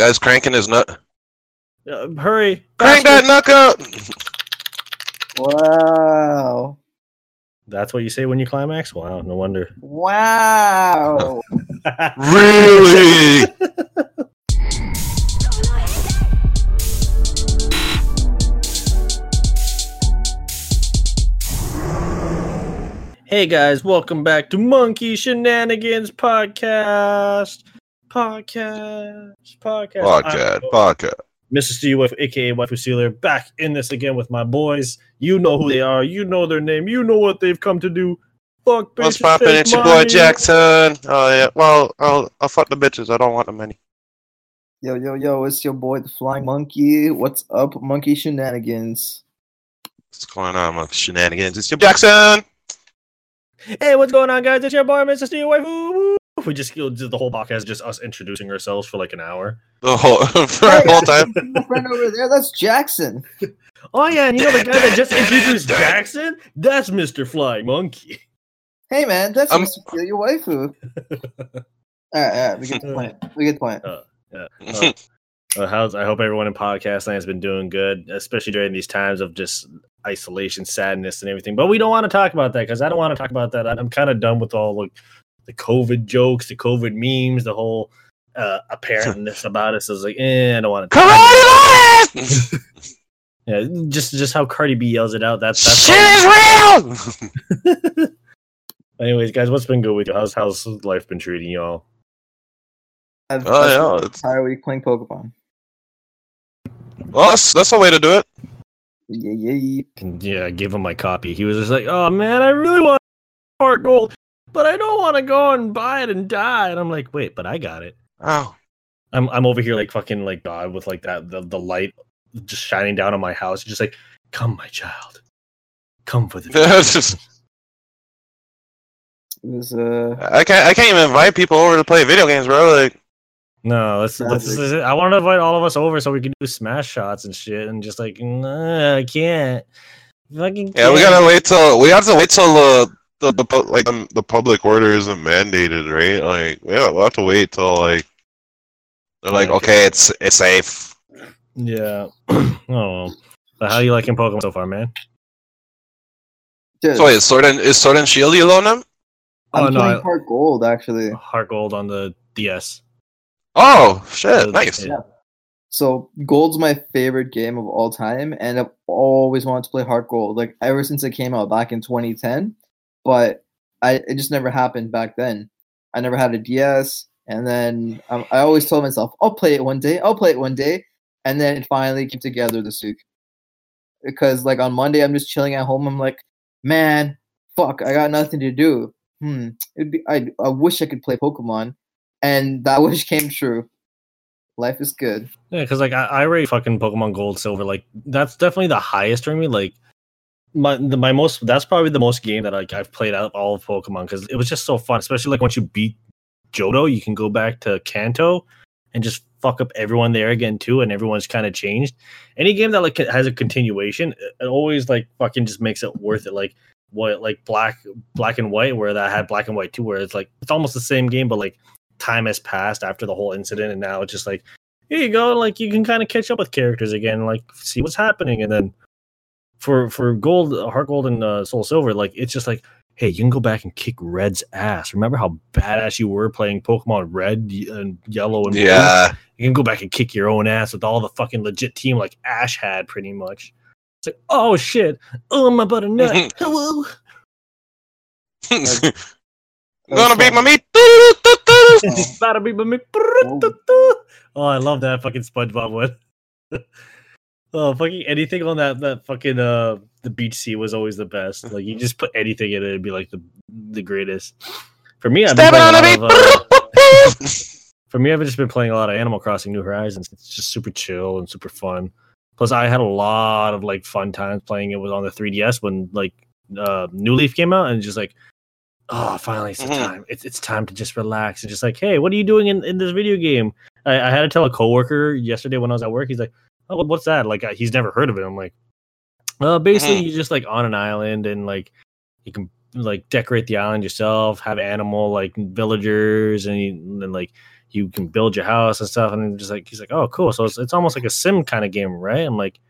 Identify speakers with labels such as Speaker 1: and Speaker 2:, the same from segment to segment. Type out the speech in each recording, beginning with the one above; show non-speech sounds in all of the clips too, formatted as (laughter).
Speaker 1: guy's cranking his nut.
Speaker 2: Uh, hurry!
Speaker 1: Crank that knuck up.
Speaker 3: Wow.
Speaker 2: That's what you say when you climax. Wow, no wonder.
Speaker 3: Wow. (laughs)
Speaker 1: Really?
Speaker 2: Hey guys, welcome back to Monkey Shenanigans Podcast. Podcast. Podcast.
Speaker 1: Podcast.
Speaker 2: I'm
Speaker 1: Podcast.
Speaker 2: Mr. Steve Wife, aka Wife Sealer, back in this again with my boys. You know who they are, you know their name, you know what they've come to do. Fuck
Speaker 1: What's
Speaker 2: bitches,
Speaker 1: poppin'?
Speaker 2: take
Speaker 1: It's your boy. Jackson. Oh yeah. Well, I'll I'll fuck the bitches. I don't want the money.
Speaker 3: yo, yo, yo, it's your boy, the Flying Monkey. What's up, Monkey Shenanigans?
Speaker 1: What's going on, my shenanigans? It's your Jackson.
Speaker 2: Hey, what's going on, guys? It's your boy, Mr. Steve Wife. Woo, (laughs) woo. We just did the whole podcast just us introducing ourselves for like an hour.
Speaker 1: The whole (laughs) for the whole time. (laughs)
Speaker 3: My friend over there, that's Jackson.
Speaker 2: Oh yeah, and you know the guy that just introduced Jackson? That's Mr. Flying Monkey.
Speaker 3: Hey, man, that's
Speaker 1: I'm-
Speaker 3: Mr. Steal Your Waifu. all right, all right, we get the point. We get the point.
Speaker 2: Yeah. Uh, uh, how's I hope everyone in podcast land has been doing good, especially during these times of just isolation, sadness, and everything. But we don't want to talk about that because I don't want to talk about that. I'm kind of done with all like the COVID jokes, the COVID memes, the whole uh, apparentness about us. I was like, eh, I don't want to.
Speaker 1: Coronavirus.
Speaker 2: Yeah, just just how Cardi B yells it out. That's that's.
Speaker 1: Shit is real. (laughs)
Speaker 2: Anyways, guys, what's been good with you? How's how's life been treating y'all?
Speaker 3: I've,
Speaker 1: Oh,
Speaker 3: I've
Speaker 1: yeah,
Speaker 3: spent the
Speaker 1: it's-
Speaker 3: entire week playing Pokemon.
Speaker 1: Well, that's that's a way to do it.
Speaker 3: Yeah, yeah, yeah.
Speaker 2: And, Yeah, I gave him my copy. He was just like, "Oh man, I really want heart gold, but I don't want to go and buy it and die." And I'm like, "Wait, but I got it."
Speaker 1: Oh,
Speaker 2: I'm I'm over here like fucking like God with like that the, the light just shining down on my house, just like, "Come, my child, come for the." (laughs)
Speaker 1: It's just-
Speaker 3: was, uh,
Speaker 1: I can't I can't even invite people over to play video games, bro. Like,
Speaker 2: no, let's let's.
Speaker 3: Sadly.
Speaker 2: I want to invite all of us over so we can do smash shots and shit, and just like, nah, I can't. Fucking
Speaker 1: yeah, we gotta wait till we have to wait till the the, the like um, the public order isn't mandated, right? Like, yeah, we'll have to wait till like they're like,
Speaker 2: Okay.
Speaker 1: okay, it's it's safe.
Speaker 2: Yeah. (clears throat) oh, well. but how you liking Pokemon so far, man?
Speaker 3: dude,
Speaker 1: So wait, is Sword and is Sword and Shield you loan them?
Speaker 3: I'm
Speaker 2: Oh, no,
Speaker 3: playing
Speaker 2: I-
Speaker 3: Heart Gold, actually.
Speaker 2: Heart Gold on the DS.
Speaker 1: Oh shit,
Speaker 2: Uh,
Speaker 1: nice.
Speaker 2: yeah.
Speaker 3: So Gold's my favorite game of all time, and I've always wanted to play Heart Gold, like ever since it came out back in 2010. But I it just never happened back then. I never had a DS, and then um, I always told myself, "I'll play it one day. I'll play it one day," and then it finally came together this week. Because like on Monday, I'm just chilling at home. I'm like, man, fuck, I got nothing to do. Hmm, it'd be. I I wish I could play Pokemon, and that (laughs) wish came true. Life is good.
Speaker 2: Yeah, because like I, I rate fucking Pokemon Gold, Silver. Like that's definitely the highest for me. Like my the, my most that's probably the most game that like I've played out of all of Pokemon because it was just so fun. Especially like once you beat Johto, you can go back to Kanto and just fuck up everyone there again too, and everyone's kind of changed. Any game that like has a continuation, it always like fucking just makes it worth it. Like what like black black and white where that had black and white too, where it's like it's almost the same game, but like time has passed after the whole incident, and now it's just like here you go like you can kind of catch up with characters again like see what's happening and then for for gold heart gold and uh, soul silver like it's just like hey you can go back and kick red's ass remember how badass you were playing pokemon red and yellow and blue?
Speaker 1: Yeah.
Speaker 2: you can go back and kick your own ass with all the fucking legit team like ash had pretty much it's like oh shit oh my butternut (laughs) hello (laughs)
Speaker 1: Gonna (laughs) beat my meat.
Speaker 2: That'll be me. Oh, I love that fucking SpongeBob one. Oh, fucking anything on that that fucking uh the beach sea was always the best. Like you just put anything in it, it'd be like the the greatest. For me, I've been
Speaker 1: Stab
Speaker 2: playing
Speaker 1: on
Speaker 2: a lot of, uh, (laughs) for me, I've just been playing a lot of Animal Crossing New Horizons. It's just super chill and super fun. Plus, I had a lot of like fun times playing it was on the 3DS when like uh, New Leaf came out, and just like, oh, finally it's the
Speaker 1: Mhm.
Speaker 2: time. It's it's time to just relax and just like, hey, what are you doing in, in this video game? I, I had to tell a coworker yesterday when I was at work. He's like, oh, what's that? Like, uh, he's never heard of it. I'm like, well, basically, you're just like on an island and like you can like decorate the island yourself, have animal like villagers, and, you, and then like you can build your house and stuff. And just like he's like, oh, cool. So it's, it's almost like a sim kind of game, right? I'm like,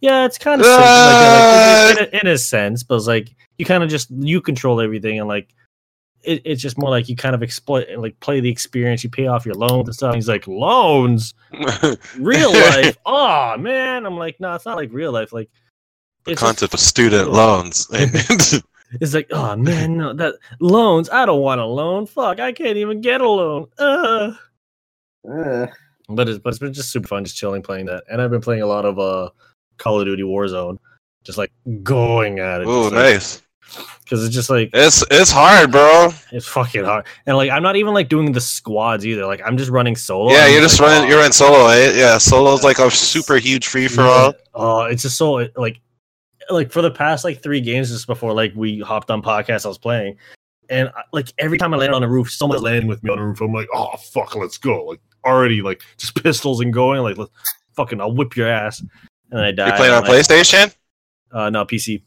Speaker 2: yeah, it's kind of sim, like, like, in, a, in a sense, but it's like you kind of just you control everything and like it, it's just more like you kind of exploit like play the experience you pay off your loans and stuff. And he's like loans? (laughs) Real life? Oh man. I'm like no it's not like real life. Like
Speaker 1: the
Speaker 2: it's
Speaker 1: concept
Speaker 2: just-
Speaker 1: of student (laughs) loans. (laughs)
Speaker 2: it's like oh man no that loans? I don't want a loan. Fuck i can't even get a loan. Uh.
Speaker 3: Ugh.
Speaker 2: but it's, but it's been just super fun just chilling playing that. And i've been playing a lot of uh call of duty warzone. Just like going at it.
Speaker 1: Ooh, nice.
Speaker 2: Because it's just like
Speaker 1: It's it's hard, bro.
Speaker 2: It's fucking hard, and like I'm not even like doing the squads either. Like I'm just running solo.
Speaker 1: yeah, you're just
Speaker 2: like,
Speaker 1: running.
Speaker 2: oh,
Speaker 1: You're running solo, eh? Yeah, solo's like a super huge free for all.
Speaker 2: Oh, it's just so like, like for the past like three games just before like we hopped on podcast, I was playing, and like every time I land on the roof, someone's landing with me on the roof. I'm like, oh fuck, let's go! Like already like just (laughs) pistols and going. Like let's fucking, I'll whip your ass. And I die.
Speaker 1: You playing on
Speaker 2: like,
Speaker 1: PlayStation?
Speaker 2: Uh, no PC.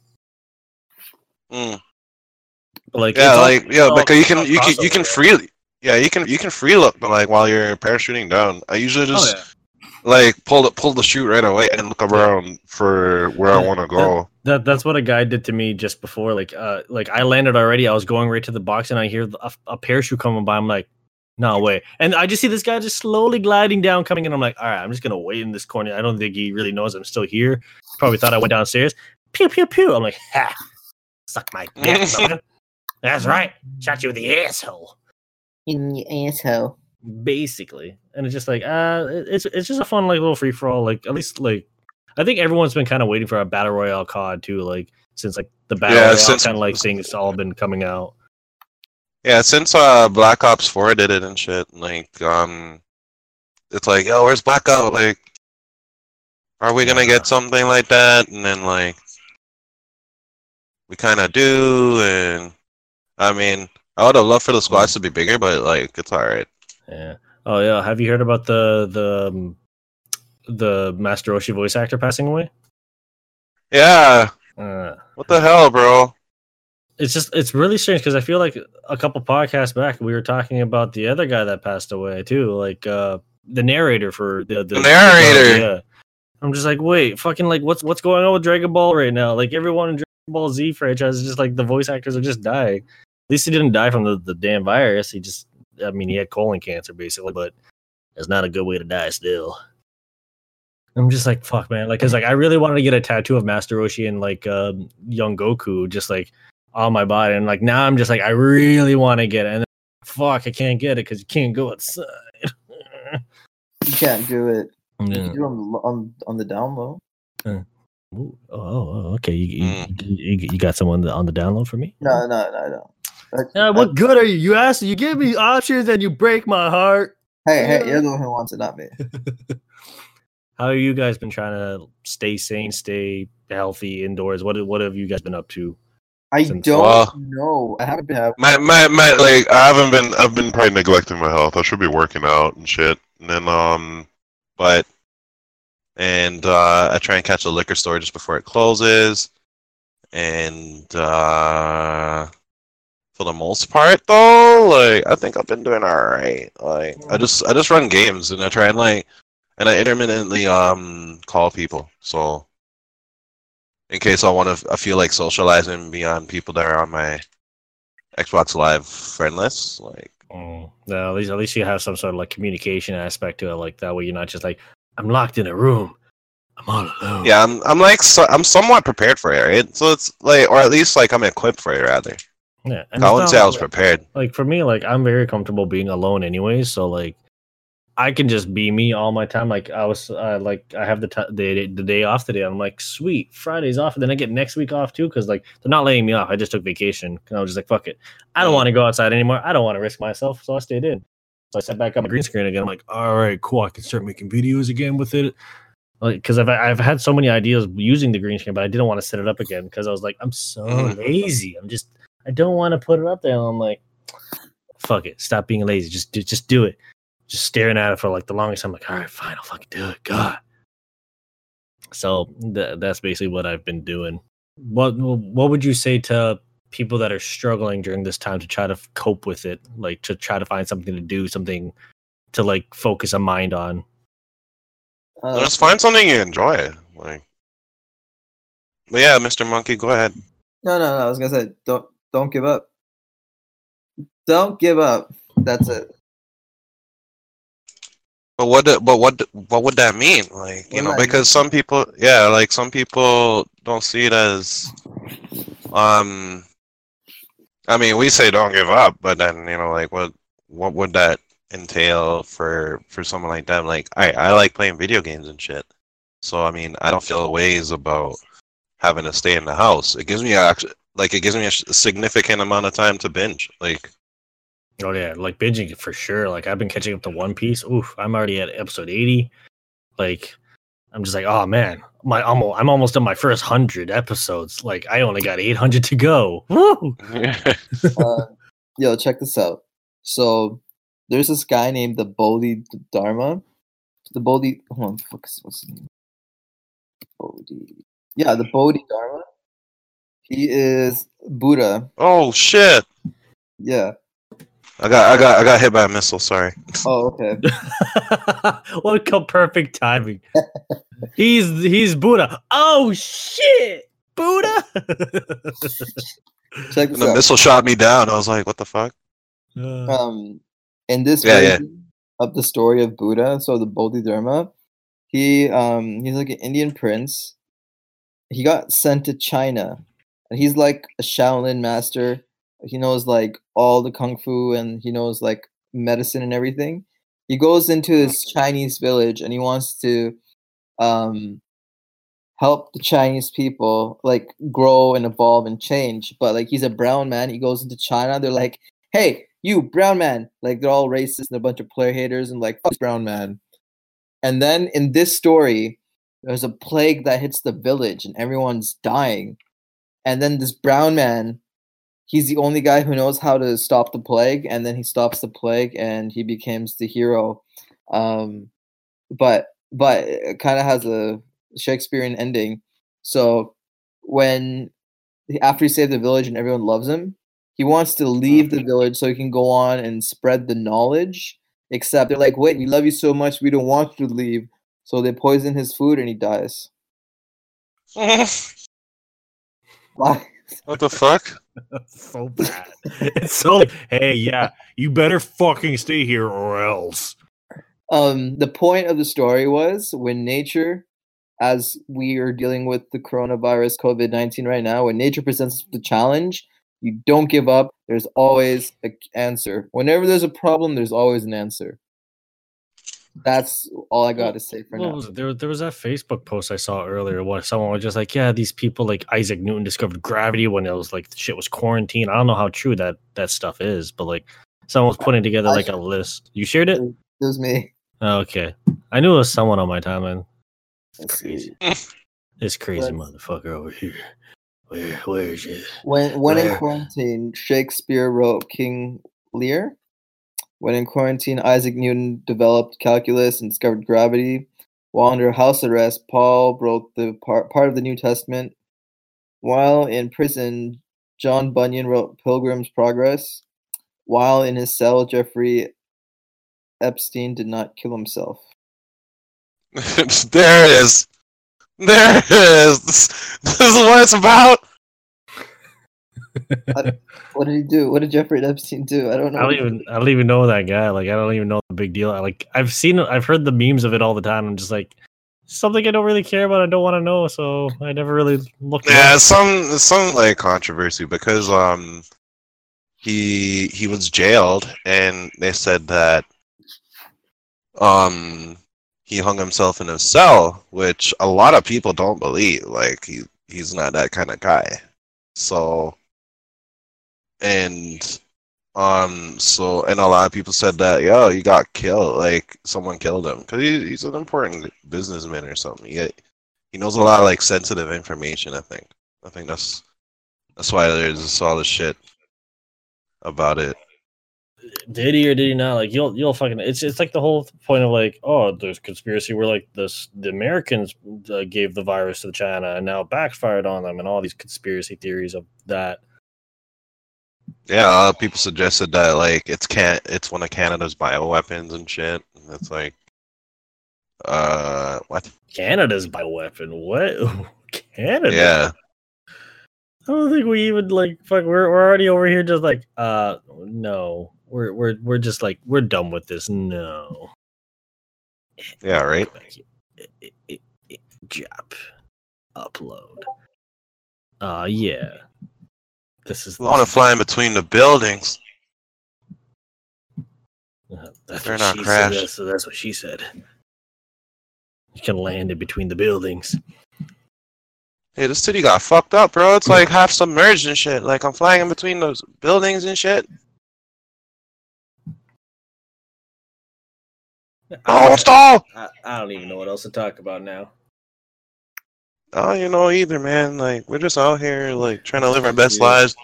Speaker 1: Mm.
Speaker 2: Like
Speaker 1: Yeah,
Speaker 2: all-
Speaker 1: like yeah,
Speaker 2: all-
Speaker 1: because you can you can you can freely. Yeah, you can you can free look, but like while you're parachuting down, I usually
Speaker 2: Oh,
Speaker 1: just
Speaker 2: yeah.
Speaker 1: like pull the pull the chute right away and look around for where I want to go.
Speaker 2: That that's what a guy did to me just before. Like, uh, like I landed already. I was going right to the box, and I hear a, a parachute coming by. I'm like, no way. And I just see this guy just slowly gliding down, coming in. I'm like, all right, I'm just gonna wait in this corner. I don't think he really knows I'm still here. Probably thought I went downstairs. Pew pew pew. I'm like, ha, suck my (laughs) dick. son. That's right. Shot you in the asshole.
Speaker 3: In your asshole.
Speaker 2: Basically, and it's just like, uh, it's it's just a fun like little free for all. Like at least like, I think everyone's been kind of waiting for a battle royale COD too. Like since like the battle
Speaker 1: Yeah,
Speaker 2: royale
Speaker 1: since-
Speaker 2: kind of like things all been coming out.
Speaker 1: Yeah, since uh Black Ops Four did it and shit, like um, it's like, oh, where's Black Ops? Like, are we gonna get something like that? And then like, we kind of do, and I mean, I would have loved for the squads to be bigger, but like, it's all right.
Speaker 2: Yeah. Oh yeah. Have you heard about the the um, the Master Roshi voice actor passing away?
Speaker 1: Yeah,
Speaker 2: Uh,
Speaker 1: what the hell, bro?
Speaker 2: it's just it's really strange because I feel like a couple podcasts back we were talking about the other guy that passed away too, like uh the narrator for the the,
Speaker 1: The narrator.
Speaker 2: yeah. I'm just like, wait, fucking like what's what's going on with Dragon Ball right now? Like everyone in Dragon Ball Z franchise is just like the voice actors are just dying. At least he didn't die from the, the damn virus. He just I mean he had colon cancer basically, but it's not a good way to die still. I'm just like fuck man, like cause like I really wanted to get a tattoo of Master Roshi and like um young Goku, just like on my body. And like now I'm just like I really want to get it. And then, fuck, I can't get it because you can't go outside.
Speaker 3: You can't do it. You
Speaker 2: Yeah.
Speaker 3: can do on on on the down low.
Speaker 2: Ooh, oh, oh, okay. You, you,
Speaker 1: Mm.
Speaker 2: you, you got someone on the download for me?
Speaker 3: No, no, no, no. That's-
Speaker 2: Yeah, what good are you? You ask, you give me options, and you break my heart.
Speaker 3: Hey, hey, you're the one who wants it, not me. (laughs)
Speaker 2: How have you guys been trying to stay sane, stay healthy indoors? What what have you guys been up to?
Speaker 3: I
Speaker 2: Since-
Speaker 3: don't
Speaker 1: Well-
Speaker 3: know. I haven't been. Have,
Speaker 1: My my my like I haven't been I've been probably neglecting my health. I should be working out and shit. And then um but and uh I try and catch the liquor store just before it closes. And uh for the most part though, like I think I've been doing alright. Like I just I just run games and I try and like and I intermittently um call people. So in case I want to I feel like socializing beyond people that are on my Xbox Live friend list. Like,
Speaker 2: Mm, no, at least at least you have some sort of like communication aspect to it. Like that way, you're not just like I'm locked in a room. I'm all alone.
Speaker 1: yeah, I'm I'm like so, I'm somewhat prepared for it, right? So it's like, or at least like I'm equipped for it, rather.
Speaker 2: yeah. And
Speaker 1: I wouldn't say I was prepared.
Speaker 2: like for me, like I'm very comfortable being alone anyway. So like I can just be me all my time. Like I was uh, like I have the t- the the day off today. I'm like sweet Friday's off, and then I get next week off too because like they're not laying me off. I just took vacation. And I was just like fuck it. I don't
Speaker 1: Mm.
Speaker 2: want to go outside anymore. I don't want to risk myself, so I stayed in. So I set back up my green screen again. I'm like, all right, cool. I can start making videos again with it. Like, because I've I've had so many ideas using the green screen, but I didn't want to set it up again because I was like, I'm so
Speaker 1: Mm.
Speaker 2: lazy. I'm just I don't want to put it up there. And I'm like, fuck it, stop being lazy. Just do, just do it. Just staring at it for like the longest. time. I'm like, all right, fine, I'll fucking do it. God. So th- that's basically what I've been doing. What what would you say to people that are struggling during this time to try to cope with it, like to try to find something to do, something to like focus a mind on.
Speaker 3: Uh,
Speaker 1: Just find something you enjoy. Like, but yeah, Mr. Monkey, go ahead.
Speaker 3: no, no, no. I was gonna say, don't don't give up. Don't give up. That's it.
Speaker 1: But what? do- But what? What would that mean? Like, you
Speaker 3: What
Speaker 1: know,
Speaker 3: does that
Speaker 1: because some people, yeah, like some people don't see it as, um, I mean, we say don't give up, but then you know, like, what? What would that entail for for someone like them? Like, I I like playing video games and shit. So I mean, I don't feel ways about having to stay in the house. It gives me actually like it gives me a significant amount of time to binge. Like,
Speaker 2: Oh yeah, like binging for sure. Like I've been catching up to One Piece. Oof, I'm already at episode eighty. Like I'm just like, oh man, my almost I'm almost on my first hundred episodes. Like I only got eight hundred to go. Woo! (laughs)
Speaker 3: uh, yo, check this out. So there's this guy named the Bodhi Dharma. The Bodhi, hold on, fuck, what's his name? Bodhi. Yeah, the Bodhidharma. He is Buddha.
Speaker 1: oh shit!
Speaker 3: Yeah.
Speaker 1: I got I got I got hit by a missile. Sorry.
Speaker 3: Oh, okay. (laughs)
Speaker 2: what co- perfect timing. he's he's Buddha. Oh shit, Buddha. (laughs)
Speaker 3: Check this
Speaker 1: the
Speaker 3: out.
Speaker 1: missile shot me down. I was like, what the fuck?
Speaker 2: Uh,
Speaker 3: um in this
Speaker 1: Yeah, yeah.
Speaker 3: of the story of Buddha, so the Bodhidharma, he um he's like an Indian prince. He got sent to China. And he's like a Shaolin master. He knows like all the kung fu and he knows like medicine and everything. He goes into this Chinese village and he wants to um help the Chinese people like grow and evolve and change. But like he's a brown man, he goes into China, they're like, hey, you brown man. Like they're all racist and a bunch of player haters and like fuck this brown man. And then in this story, there's a plague that hits the village and everyone's dying. And then this brown man, he's the only guy who knows how to stop the plague, and then he stops the plague and he becomes the hero. Um, but but it kind of has a Shakespearean ending. So when after he saved the village and everyone loves him, he wants to leave the village so he can go on and spread the knowledge. Except they're like, wait, we love you so much, we don't want you to leave. So they poison his food and he dies. (laughs) Why?
Speaker 1: what the fuck? (laughs)
Speaker 2: so bad. It's (laughs) so like, hey, yeah, you better fucking stay here or else.
Speaker 3: Um, the point of the story was when nature, as we are dealing with the coronavirus COVID 19 right now, when nature presents the challenge, you don't give up. There's always an answer. Whenever there's a problem, there's always an answer. That's all I got to say for now.
Speaker 2: There, there was that Facebook post I saw earlier. where someone was just like, yeah, these people like Isaac Newton discovered gravity when it was like shit was quarantine. I don't know how true that that stuff is, but like someone was putting together like a list. You shared it?
Speaker 3: It was me.
Speaker 2: Oh, okay, I knew it was someone on my timeline.
Speaker 3: Let's
Speaker 2: Crazy. (laughs) This crazy motherfucker over here. Where where is it?
Speaker 3: When when in quarantine, Shakespeare wrote King Lear. When in quarantine, Isaac Newton developed calculus and discovered gravity. While under house arrest, Paul wrote the part, part of the New Testament. While in prison, John Bunyan wrote Pilgrim's Progress. While in his cell, Jeffrey Epstein did not kill himself. (laughs)
Speaker 1: there it is. There it is. This, this is what it's about.
Speaker 3: What did he do? What did Jeffrey Epstein do? I don't know.
Speaker 2: I don't even I don't even know that guy. Like I don't even know the big deal. I, like I've seen I've heard the memes of it all the time. I'm just like something I don't really care about. I don't want to know, so I never really looked. At it
Speaker 1: Yeah,
Speaker 2: up.
Speaker 1: some some like controversy because um he he was jailed and they said that um he hung himself in his cell, which a lot of people don't believe. Like he he's not that kind of guy. So and um so and a lot of people said that yo he got killed like someone killed him because he, he's an important businessman or something he, he knows a lot of like sensitive information i think i think that's that's why there's all this shit about it
Speaker 2: Did he or did he not? Like you'll you'll fucking it's it's like the whole point of like oh there's conspiracy where like this the Americans uh, gave the virus to China and now backfired on them and all these conspiracy theories of that.
Speaker 1: Yeah, a lot of people suggested that like it's can it's one of Canada's bioweapons and shit. And it's like, uh, what?
Speaker 2: Canada's bioweapon. What? (laughs) Canada?
Speaker 1: Yeah,
Speaker 2: I don't think we even like fuck. We're we're already over here, just like uh, no. We're we're we're just like we're done with this. No.
Speaker 1: yeah, right.
Speaker 2: Jap. Upload. Uh yeah. This is
Speaker 1: I want to fly in between the buildings.
Speaker 2: Uh, that's
Speaker 1: They're not
Speaker 2: she
Speaker 1: crashed.
Speaker 2: Said, so that's what she said. You can land in between the buildings.
Speaker 1: Hey, this city got fucked up, bro. It's like half submerged and shit. Like I'm flying in between those buildings and shit. Oh, stop!
Speaker 2: I, I don't even know what else to talk about now.
Speaker 1: Oh, you know either, man. Like we're just out here, like trying to live our best
Speaker 2: Yeah.
Speaker 1: lives.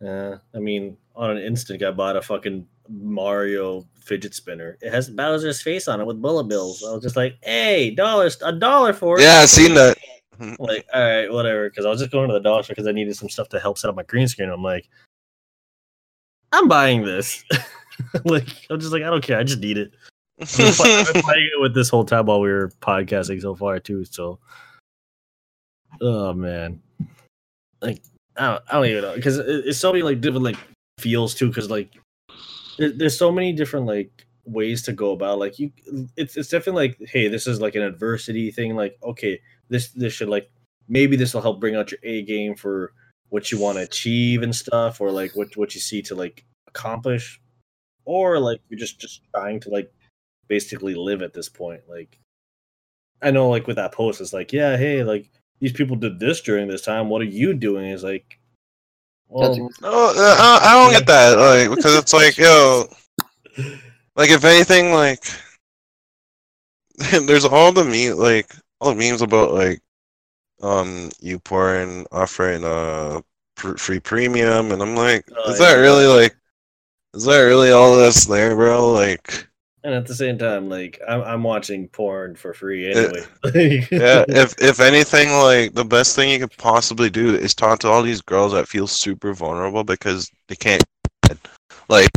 Speaker 2: Yeah, I mean, on an instant, I bought a fucking Mario fidget spinner. It has Bowser's face on it with bullet bills. I was just like, "Hey, dollars, a dollar for it."
Speaker 1: Yeah, I seen that. (laughs)
Speaker 2: Like, all right, whatever. Because I was just going to the dollar store because I needed some stuff to help set up my green screen. I'm like, I'm buying this. (laughs) like, I'm just like, I don't care. I just need it. I've been, play- I've been playing it with this whole time while we were podcasting so far too. So, oh man, like I don't, I don't even know because it, it's so many like different like feels too. Because like there, there's so many different like ways to go about. Like you, it's it's definitely like, hey, this is like an adversity thing. Like okay, this this should like maybe this will help bring out your A game for what you want to achieve and stuff, or like what what you see to like accomplish, or like you're just just trying to like basically live at this point. Like, I know, like with that post, it's like, yeah, hey, like these people did this during this time. What are you doing? Is like, well,
Speaker 3: That's-
Speaker 1: No, I, I don't get that. Like because it's like, yo, (laughs) like if anything, like (laughs) there's all the me like all the memes about like um you porn offering uh pr- free premium, and I'm like,
Speaker 2: Oh,
Speaker 1: is that
Speaker 2: yeah.
Speaker 1: really like, is that really all that's there, bro? Like.
Speaker 2: And at the same time, like I'm I'm watching porn for free anyway. Like, (laughs)
Speaker 1: yeah, (laughs) if if anything, like the best thing you could possibly do is talk to all these girls that feel super vulnerable because they can't, like,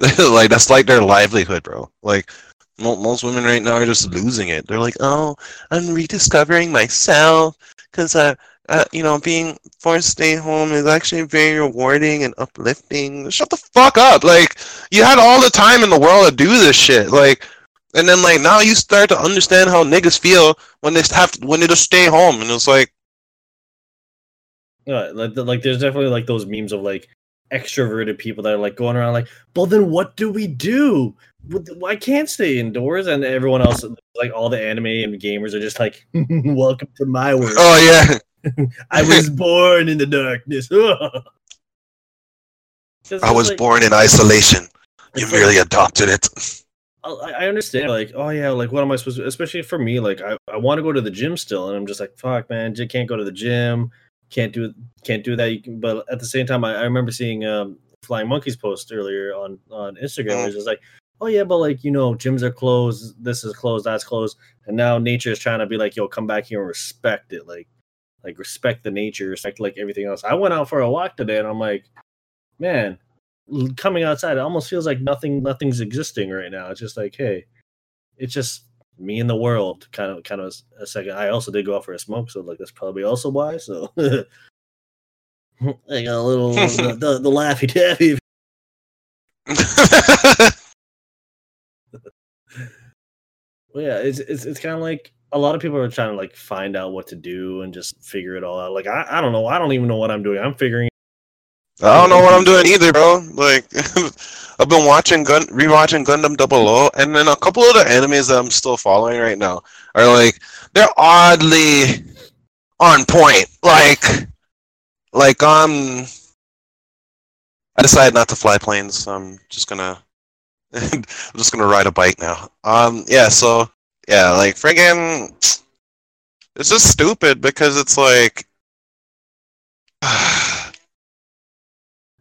Speaker 1: (laughs) like that's like their livelihood, bro. Like mo- most women right now are just losing it. They're like, oh, I'm rediscovering myself because I, uh, you know, being forced to stay home is actually very rewarding and uplifting. Shut the fuck up! Like you had all the time in the world to do this shit, like. And then like now you start to understand how niggas feel when they have to, when they just stay home and it's like
Speaker 2: Yeah, like like there's definitely like those memes of like extroverted people that are like going around like, well then what do we do? I can't stay indoors, and everyone else like all the anime and gamers are just like, (laughs) welcome to my world.
Speaker 1: oh yeah (laughs)
Speaker 2: I was born in the darkness. (laughs)
Speaker 1: I was
Speaker 2: like-
Speaker 1: born in isolation. You merely
Speaker 2: like-
Speaker 1: adopted it.
Speaker 2: I I understand, like, oh yeah, like, what am I supposed to? Especially for me, like, I, I want to go to the gym still, and I'm just like, fuck, man, j- can't go to the gym, can't do can't do that. You can, but at the same time, I, I remember seeing um, Flying Monkeys post earlier on on Instagram. Where it's just like, oh yeah, but like, you know, gyms are closed, this is closed, that's closed, and now nature is trying to be like, yo, come back here and respect it, like, like respect the nature, respect like everything else. I went out for a walk today, and I'm like, man, coming outside, it almost feels like nothing nothing's existing right now. It's just like, hey, it's just me and the world. Kind of kind of a second. I also did go out for a smoke, so like that's probably also why. So (laughs) I got a little (laughs) the, the, the laffy taffy. (laughs) Well, yeah, it's it's it's kind of like a lot of people are trying to like find out what to do and just figure it all out. Like I, I don't know. I don't even know what I'm doing. I'm figuring.
Speaker 1: I don't know what I'm doing either, bro. Like (laughs) I've been watching Gun rewatching Gundam Double O, and then a couple of the animes that I'm still following right now are like they're oddly on point. Like like um I decided not to fly planes, so I'm just gonna (laughs) I'm just gonna ride a bike now. Um yeah, so yeah, like friggin' it's just stupid because it's like (sighs)
Speaker 2: I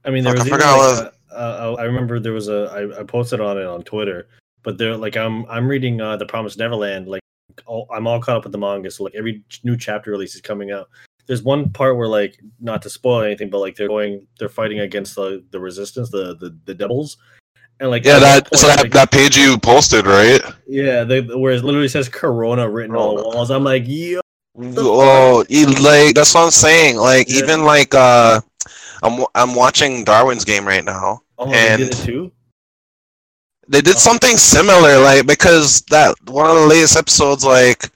Speaker 2: mean, there
Speaker 1: Fuck,
Speaker 2: was
Speaker 1: I
Speaker 2: like, a- uh, I remember there was a I, I posted on it on Twitter, but they're like I'm I'm reading uh, the Promised Neverland. Like all, I'm all caught up with the manga, so like every new chapter release is coming out. there's one part where like not to spoil anything, but like they're going, they're fighting against the the resistance, the the, the devils, and like
Speaker 1: Yeah,
Speaker 2: at
Speaker 1: that
Speaker 2: one
Speaker 1: so that,
Speaker 2: like-
Speaker 1: that page you posted, right?
Speaker 2: yeah, they where it literally says Corona written on the walls. I'm like, yo,
Speaker 1: Oh, like that's what I'm saying. Like
Speaker 2: Yeah.
Speaker 1: even like uh, I'm I'm watching Darwin's game right now.
Speaker 2: oh, they did
Speaker 1: And-
Speaker 2: it too.
Speaker 1: They did
Speaker 2: Oh.
Speaker 1: something similar, like because that one of the latest episodes, like,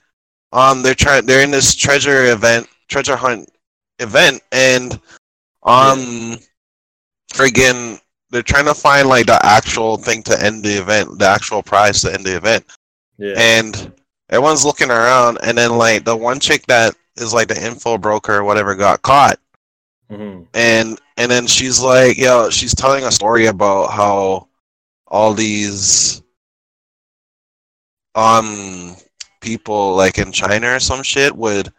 Speaker 1: um, they're trying, they're in this treasure event, treasure hunt event, and um, friggin', they're trying to find like the actual thing to end the event, the actual prize to end the event,
Speaker 2: Yeah,
Speaker 1: and everyone's looking around, and then like the one chick that is like the info broker or whatever got caught,
Speaker 2: hmm
Speaker 1: and and then she's like, yo, she's telling a story about how all these um people like in China or some shit would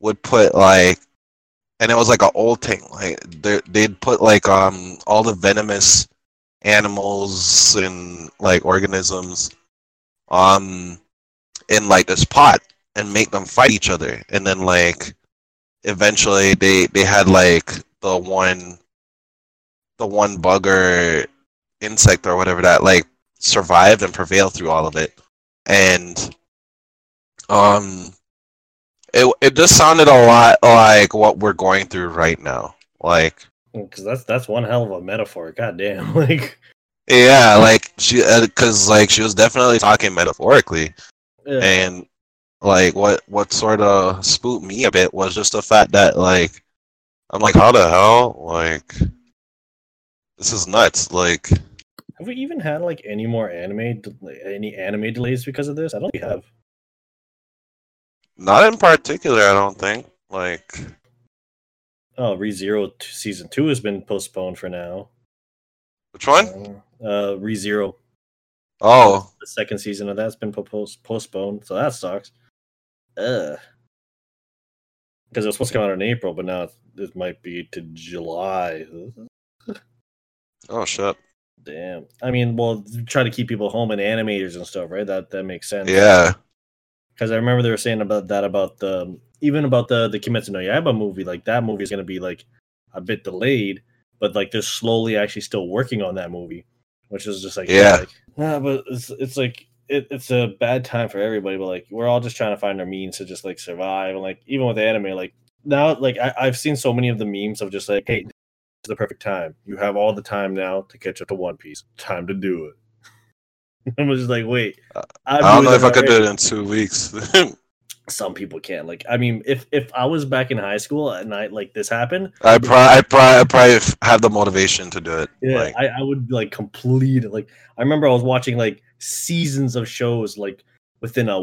Speaker 1: would put like and it was like an old thing like they they'd put like um all the venomous animals and like organisms um in like this pot and make them fight each other. And then like eventually they they had like the one the one bug or insect or whatever that like survived and prevailed through all of it. And um it it just sounded a lot like what we're going through right now like
Speaker 2: because that's that's one hell of a metaphor. God damn, (laughs) like
Speaker 1: yeah like she uh, because like she was definitely talking metaphorically
Speaker 2: yeah.
Speaker 1: and like what what sort of spooked me a bit was just the fact that like i'm like how the hell like this is nuts like
Speaker 2: Have we even had like any more anime, del- any anime delays because of this? I don't think we have.
Speaker 1: Not in particular i don't think like
Speaker 2: Oh, ReZero t- season two has been postponed for now.
Speaker 1: which one?
Speaker 2: Uh, uh ReZero,
Speaker 1: Oh
Speaker 2: the second season of that's been post- postponed, so that sucks. Ugh. Because it was supposed to come out in April, but now it might be to July.
Speaker 1: oh shit
Speaker 2: Damn. I mean, well, try to keep people home and animators and stuff, right? That that makes sense.
Speaker 1: yeah
Speaker 2: because I remember they were saying about that about the even about the the Kimetsu no Yaiba movie. Like that movie is going to be like a bit delayed, but like they're slowly actually still working on that movie, which is just like
Speaker 1: Yeah.
Speaker 2: like, yeah, but it's it's like it, it's a bad time for everybody. But like we're all just trying to find our means to just like survive, and like even with anime, like now like I, I've seen so many of the memes of just like hey. It's the perfect time. You have all the time now to catch up to One Piece. Time to do it. (laughs) I'm just like, wait.
Speaker 1: Uh,
Speaker 2: I'm
Speaker 1: i don't know if i could do it in two weeks. (laughs)
Speaker 2: Some people can't. Like i mean if if i was back in high school and i like this happened
Speaker 1: i probably i probably I probably have the motivation to do it
Speaker 2: yeah
Speaker 1: like
Speaker 2: I, I would like complete like i remember i was watching like seasons of shows like within a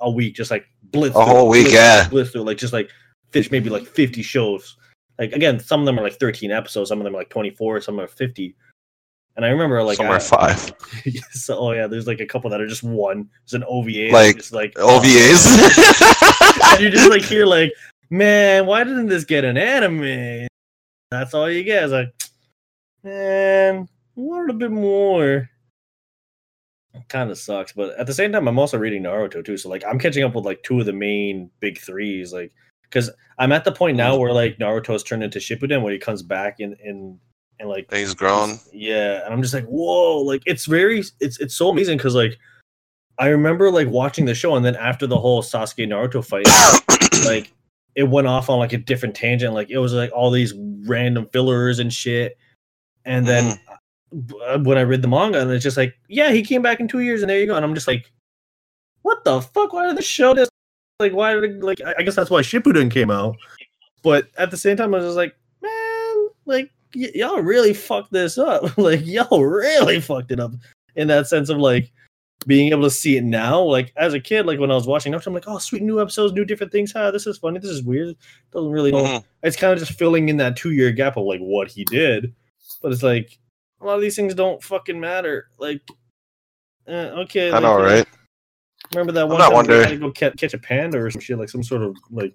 Speaker 2: a week just like blitz
Speaker 1: A
Speaker 2: through,
Speaker 1: whole week,
Speaker 2: blitz,
Speaker 1: yeah.
Speaker 2: blitz through, like just like fish maybe like 50 shows. Like again some of them are like 13 episodes some of them are like 24 some are 50 and i remember like
Speaker 1: somewhere
Speaker 2: I,
Speaker 1: five (laughs)
Speaker 2: so oh yeah there's like a couple that are just one It's an ova
Speaker 1: Like, (laughs)
Speaker 2: just like oh,
Speaker 1: ovas
Speaker 2: and you just like hear like, man, why didn't this get an anime? That's all you get. It's like, man, I wanted a bit more. Kind of sucks, but at the same time, I'm also reading Naruto too. So like, I'm catching up with like two of the main big threes, like because I'm at the point now where like Naruto's turned into Shippuden, where he comes back in in and like
Speaker 1: he's grown
Speaker 2: yeah, and I'm just like, whoa, like it's very, it's it's so amazing because like I remember like watching the show, and then after the whole Sasuke Naruto fight, (coughs) like it went off on like a different tangent. Like it was like all these random fillers and shit, and then uh, when I read the manga, and it's just like, yeah, he came back in two years, and there you go, and I'm just like, what the fuck? Why did the show this? Like, why did like? I I guess that's why Shippuden came out, but at the same time, I was just like, man, like y- y'all really fucked this up. (laughs) like y'all really fucked it up in that sense of like being able to see it now. Like as a kid, like when I was watching I'm like, oh, sweet new episodes, new different things. Ah, this is funny. This is weird. Doesn't really know.
Speaker 1: Mhm.
Speaker 2: It's kind of just filling in that two year gap of like what he did. But it's like a lot of these things don't fucking matter. Like, eh, okay,
Speaker 1: i
Speaker 2: like,
Speaker 1: know right
Speaker 2: Remember that
Speaker 1: I'm
Speaker 2: one
Speaker 1: not
Speaker 2: time we
Speaker 1: wondering-
Speaker 2: had to go catch, catch a panda or some shit, like some sort of like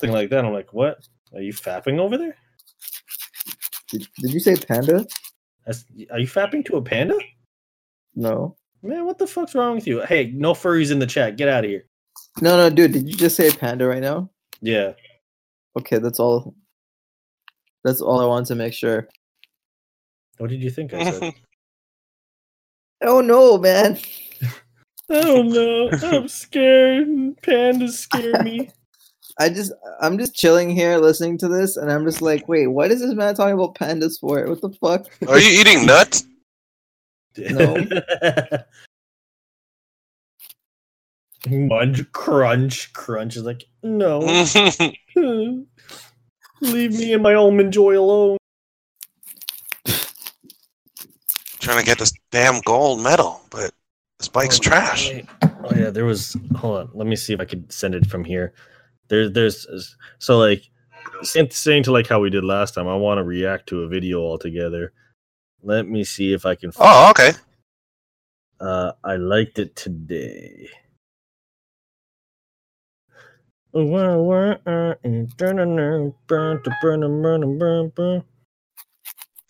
Speaker 2: thing like that. I'm like, what? Are you fapping over there?
Speaker 3: Did, did you say panda?
Speaker 2: That's, are you fapping to a panda?
Speaker 3: No.
Speaker 2: Man, what the fuck's wrong with you? Hey, no furries in the chat. Get out of here.
Speaker 3: No, no, dude. Did you just say panda right now?
Speaker 2: Yeah.
Speaker 3: Okay, that's all. That's all I wanted to make sure.
Speaker 2: What did you think I said? (laughs)
Speaker 3: Oh no, man!
Speaker 2: I don't know. I'm scared. Pandas scare me. (laughs)
Speaker 3: I just, I'm just chilling here listening to this, and I'm just like, wait, what is this man talking about pandas for? What the fuck?
Speaker 1: Are you eating nuts?
Speaker 3: No. (laughs)
Speaker 2: Munch, crunch, crunch is like, no. (laughs) Hmm. Leave me and my almond joy alone.
Speaker 1: Trying to get this damn gold medal, but this bike's
Speaker 2: Oh,
Speaker 1: trash.
Speaker 2: wait. Oh yeah, there was. Hold on, let me see if I could send it from here. There, there's so like same to like how we did last time. I want to react to a video altogether. Let me see if I can.
Speaker 1: Oh, okay.
Speaker 2: Uh, I liked it today.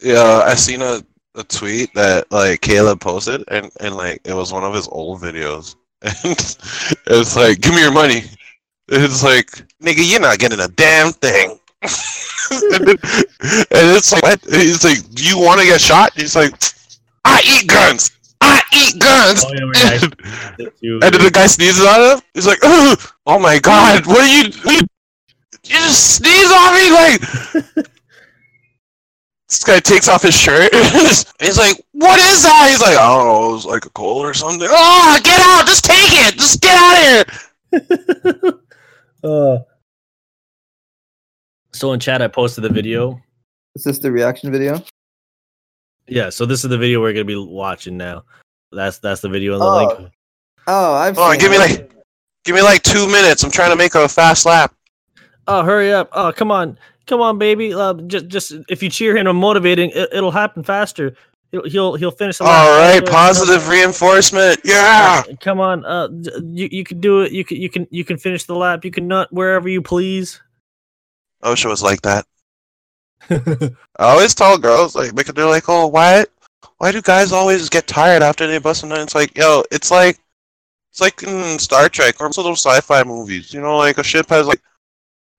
Speaker 1: Yeah, I seen a, a tweet that like Caleb posted, and and like it was one of his old videos, (laughs) and it's like, "Give me your money." It's like, "Nigga, you're not getting a damn thing." (laughs) and, then- and it's like, what? He's like, "Do you want to get shot?" He's like, "I eat guns. I eat guns."
Speaker 2: Oh, yeah,
Speaker 1: and, and then the guy sneezes on him. He's like, "Oh my god, what are you? You you just sneeze on me like." (laughs) This guy takes off his shirt. (laughs) he's like, "What is that?" He's like, "I don't know. It was like a cold or something." Oh, get out! Just take it! Just get out of here!
Speaker 2: Uh, so in chat, I posted the video.
Speaker 3: Is this the reaction video?
Speaker 2: Yeah, so this is the video we're gonna be watching now. That's that's the video in the
Speaker 3: Oh,
Speaker 2: link.
Speaker 3: Oh, I've.
Speaker 1: Hold on,
Speaker 3: seen
Speaker 1: give me like, give me like two minutes. I'm trying to make a fast lap.
Speaker 2: Oh, hurry up! Oh, come on, come on, baby. Uh, just just if you cheer him and motivating, it, it'll happen faster. He'll he'll, he'll finish. the
Speaker 1: All right,
Speaker 2: faster.
Speaker 1: positive reinforcement. Yeah.
Speaker 2: Uh, Come on, uh, you you can do it. You can you can you can finish the lap. You can nut wherever you please.
Speaker 1: OSHA was like that. (laughs) I always tell girls like because they're like, oh, why, why do guys always get tired after they bust a nut? It's like, yo, it's like, it's like in Star Trek or some of those sci-fi movies. You know, like a ship has like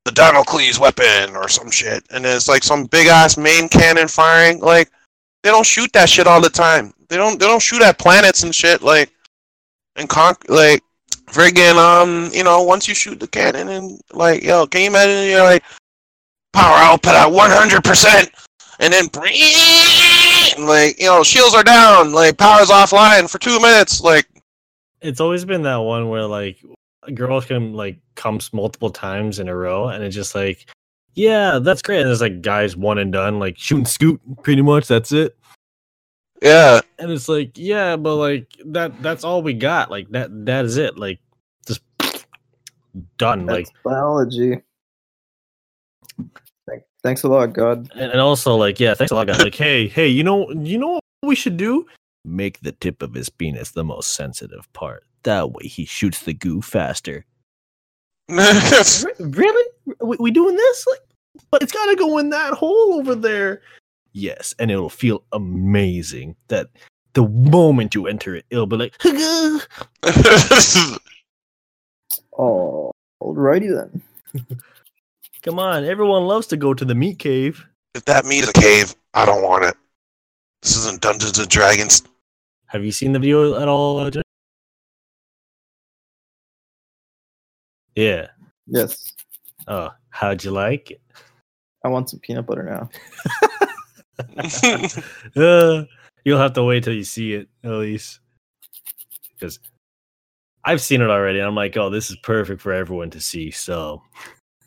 Speaker 1: the Damocles weapon or some shit, and it's like some big ass main cannon firing. Like they don't shoot that shit all the time. They don't. They don't shoot at planets and shit. Like and con like friggin' um, you know, once you shoot the cannon and like, yo, can you imagine? You're like power output at 100%, and then like you know, shields are down, like power's offline for two minutes. Like
Speaker 2: it's always been that one where like girls can like comes multiple times in a row, and it's just like, yeah, that's great. And there's like guys one and done, like shoot and scoot, pretty much. That's it.
Speaker 1: yeah,
Speaker 2: And it's like, yeah, but like that that's all we got. Like that that is it. Like just done.
Speaker 3: That's
Speaker 2: Like
Speaker 3: biology. Thank- Thanks a lot, God.
Speaker 2: and, and also like, yeah, thanks a lot, God. Like, hey, hey, you know you know what we should do? Make the tip of his penis the most sensitive part. That way he shoots the goo faster. (laughs) Re- Really? We, we doing this? Like, but it's gotta go in that hole over there. Yes, and it'll feel amazing that the moment you enter it, it'll be like,
Speaker 3: Oh, (laughs) (laughs) alrighty then. (laughs)
Speaker 2: come on, everyone loves to go to the meat cave.
Speaker 1: if that meat is a cave, I don't want it. This isn't Dungeons and Dragons.
Speaker 2: Have you seen the video at all? uh, Yeah.
Speaker 3: Yes,
Speaker 2: Oh, how'd you like it?
Speaker 3: I want some peanut butter now. (laughs)
Speaker 2: Uh, you'll have to wait till you see it, at least. Because I've seen it already. And I'm like, oh, this is perfect for everyone to see. So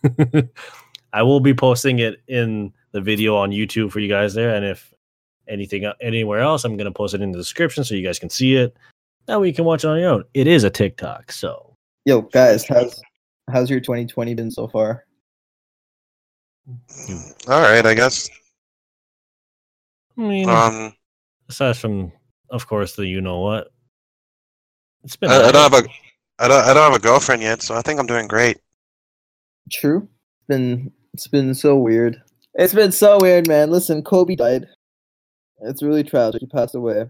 Speaker 2: (laughs) I will be posting it in the video on YouTube for you guys there. And if anything uh, anywhere else, I'm going to post it in the description so you guys can see it. That way you can watch it on your own. It is a TikTok. So
Speaker 3: Yo, guys, how's how's your 2020 been so far?
Speaker 1: All right, I guess.
Speaker 2: I mean,
Speaker 1: Um,
Speaker 2: aside from, of course, the you know what, it's been.
Speaker 1: I, I don't have a, I don't, I don't have a girlfriend yet, so I think I'm doing great.
Speaker 3: True. It's been it's been so weird. It's been so weird, man. Listen, Kobe died. It's really tragic. He passed away.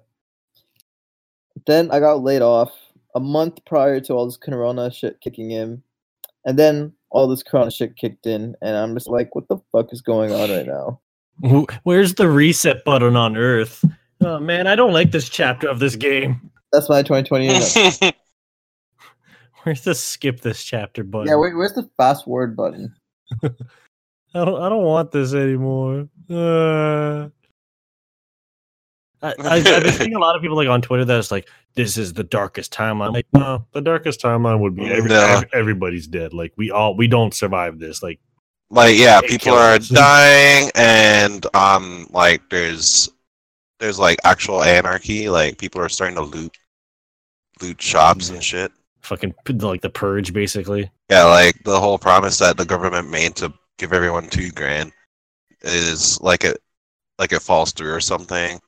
Speaker 3: Then I got laid off a month prior to all this corona shit kicking in. And then all this Corona shit kicked in, and I'm just like, what the fuck is going on right now?
Speaker 2: Where's the reset button on Earth? Oh man, I don't like this chapter of this game.
Speaker 3: That's my 2020. (laughs)
Speaker 2: Where's the skip this chapter button?
Speaker 3: yeah, wait, where's the fast forward button? (laughs)
Speaker 2: I don't. I don't want this anymore. Uh, I, I, I've been seeing a lot of people like on Twitter that's like, "This is the darkest timeline." Like, no, the darkest timeline would be every,
Speaker 1: No.
Speaker 2: everybody's dead. Like, we all we don't survive this. Like,
Speaker 1: like yeah, people are
Speaker 2: us.
Speaker 1: dying, and um, like there's there's like actual anarchy. Like people are starting to loot loot shops
Speaker 2: Yeah.
Speaker 1: and shit.
Speaker 2: fucking like the purge, basically.
Speaker 1: Yeah, like the whole promise that the government made to give everyone two grand is like it like it falls through or something.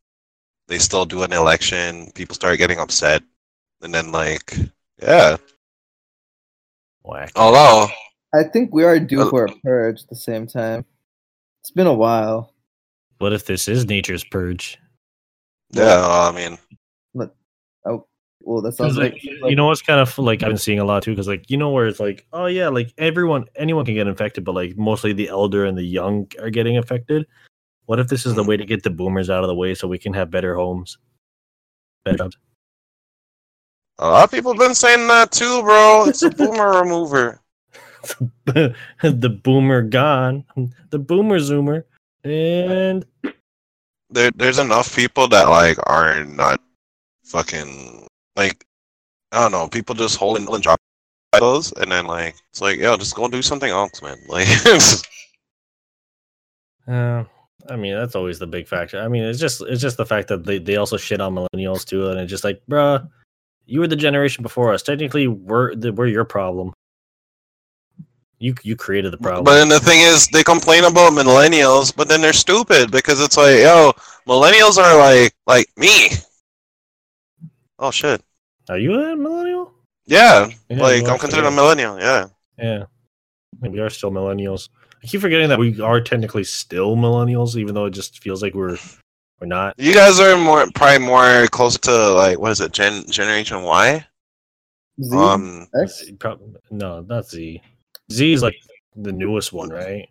Speaker 1: They still do an election. People start getting upset, and then like yeah.
Speaker 2: Whack.
Speaker 1: Although
Speaker 3: I think we are due
Speaker 1: Uh,
Speaker 3: for a purge at the same time. It's been a while.
Speaker 2: What if this is nature's purge?
Speaker 1: yeah, I mean
Speaker 3: Oh, well, that sounds
Speaker 2: like,
Speaker 3: like,
Speaker 2: you know what's kind of like I've been seeing a lot too, because like you know where it's like, oh yeah, like everyone, anyone can get infected, but like mostly the elder and the young are getting affected. What if this is the way to get the boomers out of the way so we can have better homes? Better jobs.
Speaker 1: a lot of people have been saying that too, bro. It's a boomer (laughs) remover. (laughs)
Speaker 2: the boomer gone, the boomer zoomer, and
Speaker 1: There, there's enough people that like are not fucking like I don't know. People just holding and drop those, and then like it's like, yo, just go do something else, man. (laughs) Like,
Speaker 2: Uh, I mean, that's always the big factor. I mean, it's just it's just the fact that they, they also shit on millennials too, and it's just like, bruh, you were the generation before us. Technically, we're the, we're your problem. You you created the problem.
Speaker 1: but then the thing is, they complain about millennials, but then they're stupid because it's like, yo, millennials are like like me. Oh shit.
Speaker 2: Are you a millennial?
Speaker 1: Yeah,
Speaker 2: Yeah,
Speaker 1: like I'm considered a millennial. Yeah.
Speaker 2: Yeah, we are still millennials. I keep forgetting that we are technically still millennials, even though it just feels like we're we're not.
Speaker 1: You guys are more probably more close to like what is it, Gen Generation Y?
Speaker 3: Z,
Speaker 1: Um,
Speaker 3: X?
Speaker 2: Prob- no, not Z. Z is like the newest one, right?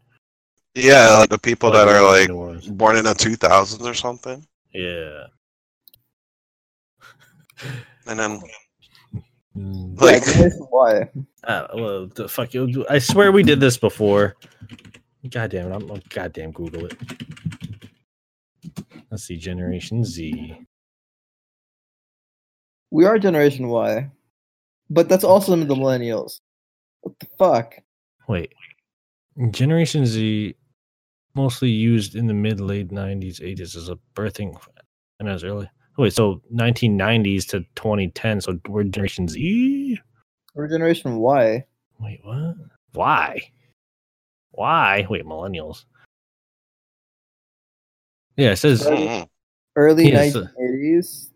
Speaker 1: yeah, like the people that are like
Speaker 2: the
Speaker 1: born in the 2000s or something,
Speaker 2: yeah.
Speaker 1: and then
Speaker 2: Mm.
Speaker 3: Yeah,
Speaker 1: like
Speaker 3: Generation Y.
Speaker 2: Uh, well, the fuck you! I swear we did this before. God damn it! I'm, I'm goddamn Google it. Let's see, Generation Z.
Speaker 3: We are Generation Y, but that's also some the millennials. What the fuck?
Speaker 2: Wait, Generation Z, mostly used in the mid late '90s, '80s as a birthing, and as early. Wait, so 1990s to 2010. So we're Generation Z.
Speaker 3: We're Generation Y.
Speaker 2: Wait, what? Why? Why? Wait, millennials. Yeah, it says
Speaker 3: Early
Speaker 2: Yes, uh,
Speaker 3: 1980s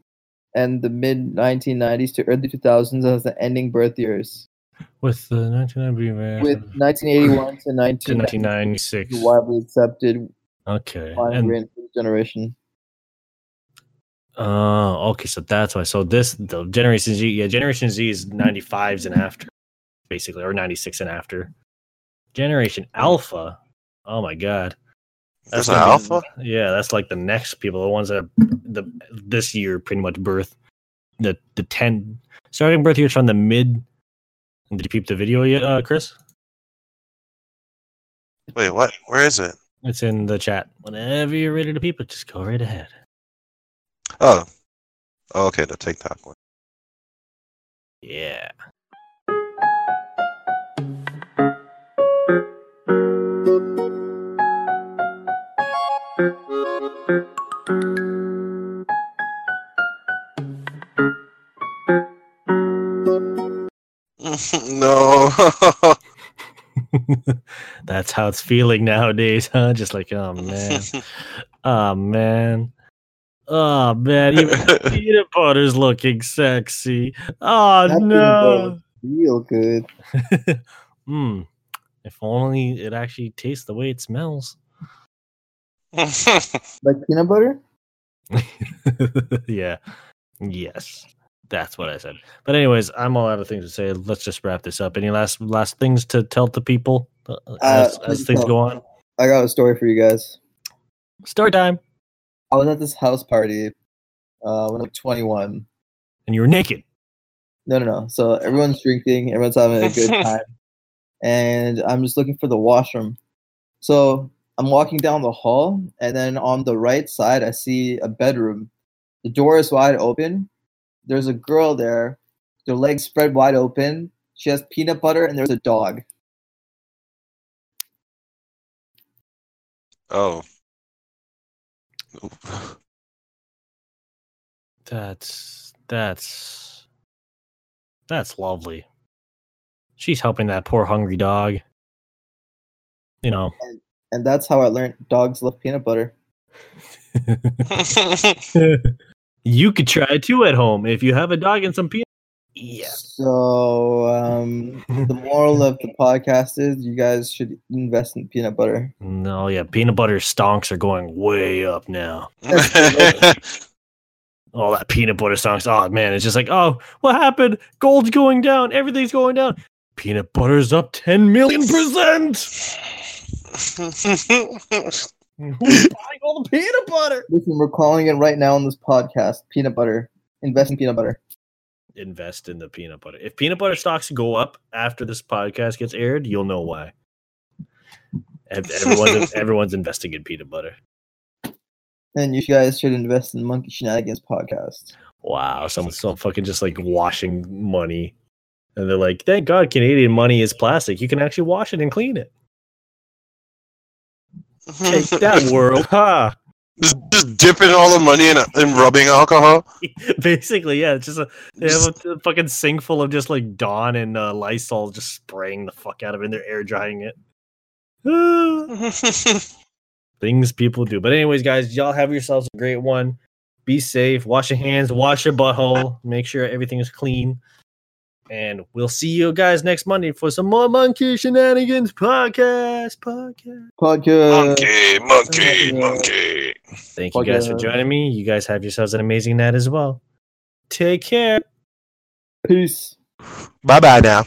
Speaker 3: and the mid 1990s to early 2000s as the ending birth years.
Speaker 2: with the 1990
Speaker 3: With 1981 to
Speaker 2: to
Speaker 3: 1990
Speaker 2: 1996.
Speaker 3: widely accepted
Speaker 2: Okay. And
Speaker 3: range for the generation.
Speaker 2: Uh okay, so that's why. So this the Generation Z, yeah, Generation Z is 95s and after, basically, or 96 and after. Generation Alpha, oh my god. That's be-
Speaker 1: alpha.
Speaker 2: Yeah, that's like the next people, the ones that the this year pretty much birth the the ten starting birth years from the mid. Did you peep the video yet, uh, Chris?
Speaker 1: Wait, what? Where is it?
Speaker 2: It's in the chat. Whenever you're ready to peep it, just go right ahead.
Speaker 1: Oh, oh okay, the TikTok one.
Speaker 2: Yeah. (laughs)
Speaker 1: no. (laughs) (laughs)
Speaker 2: That's how it's feeling nowadays, huh? Just like, oh man, oh man, oh man, even (laughs) peanut butter's looking sexy. Oh
Speaker 3: That peanut
Speaker 2: no.
Speaker 3: Real good. (laughs)
Speaker 2: Hmm. If only it actually tastes the way it smells. (laughs)
Speaker 3: Like peanut butter?
Speaker 2: yeah. Yes. That's what I said. But anyways, I'm all out of things to say. Let's just wrap this up. Any last last things to tell the people uh, as, as things go on?
Speaker 3: I got a story for you guys.
Speaker 2: Story time.
Speaker 3: I was at this house party uh, when I was 21.
Speaker 2: And you were naked.
Speaker 3: No, no, no. So everyone's drinking, everyone's having a good (laughs) time, and I'm just looking for the washroom. So I'm walking down the hall, and then on the right side, I see a bedroom. The door is wide open. There's a girl there, their legs spread wide open. She has peanut butter, and there's a dog.
Speaker 1: Oh.
Speaker 2: That's that's that's lovely. She's helping that poor hungry dog. You know.
Speaker 3: And that's how I learned dogs love peanut butter. (laughs) (laughs)
Speaker 2: you could try it too at home if you have a dog and some peanut.
Speaker 3: Yeah. So um, the moral of the podcast is you guys should invest in peanut butter.
Speaker 2: No, yeah, peanut butter stonks are going way up now. (laughs) All that peanut butter stonks. Oh man, it's just like, oh, what happened? Gold's going down. Everything's going down. Peanut butter's up 10 million percent. (laughs) Who's buying all the peanut butter?
Speaker 3: Listen, we're calling it right now on this podcast. Peanut butter. Invest in peanut butter.
Speaker 2: Invest in the peanut butter. If peanut butter stocks go up after this podcast gets aired, you'll know why. Ev- (laughs) Everyone's everyone's investing in peanut butter.
Speaker 3: And you guys should invest in Monkey Shenanigans podcast.
Speaker 2: Wow, someone's so fucking just like washing money, and they're like, "Thank God, Canadian money is plastic. You can actually wash it and clean it." (laughs) Take that, world, ha!
Speaker 1: Just, just dipping all the money in, in rubbing alcohol. (laughs)
Speaker 2: Basically, yeah, it's just a they have a, a fucking sink full of just like Dawn and uh, Lysol, just spraying the fuck out of it. and They're air drying it. (laughs) Things people do. But anyways, guys, y'all have yourselves a great one. Be safe. Wash your hands. Wash your butthole. Make sure everything is clean. And we'll see you guys next Monday for some more Monkey Shenanigans podcast. Podcast.
Speaker 3: Podcast.
Speaker 1: monkey, monkey, monkey.
Speaker 2: Thank you guys for joining me. You guys have yourselves an amazing night as well. Take care.
Speaker 3: Peace.
Speaker 1: Bye bye now.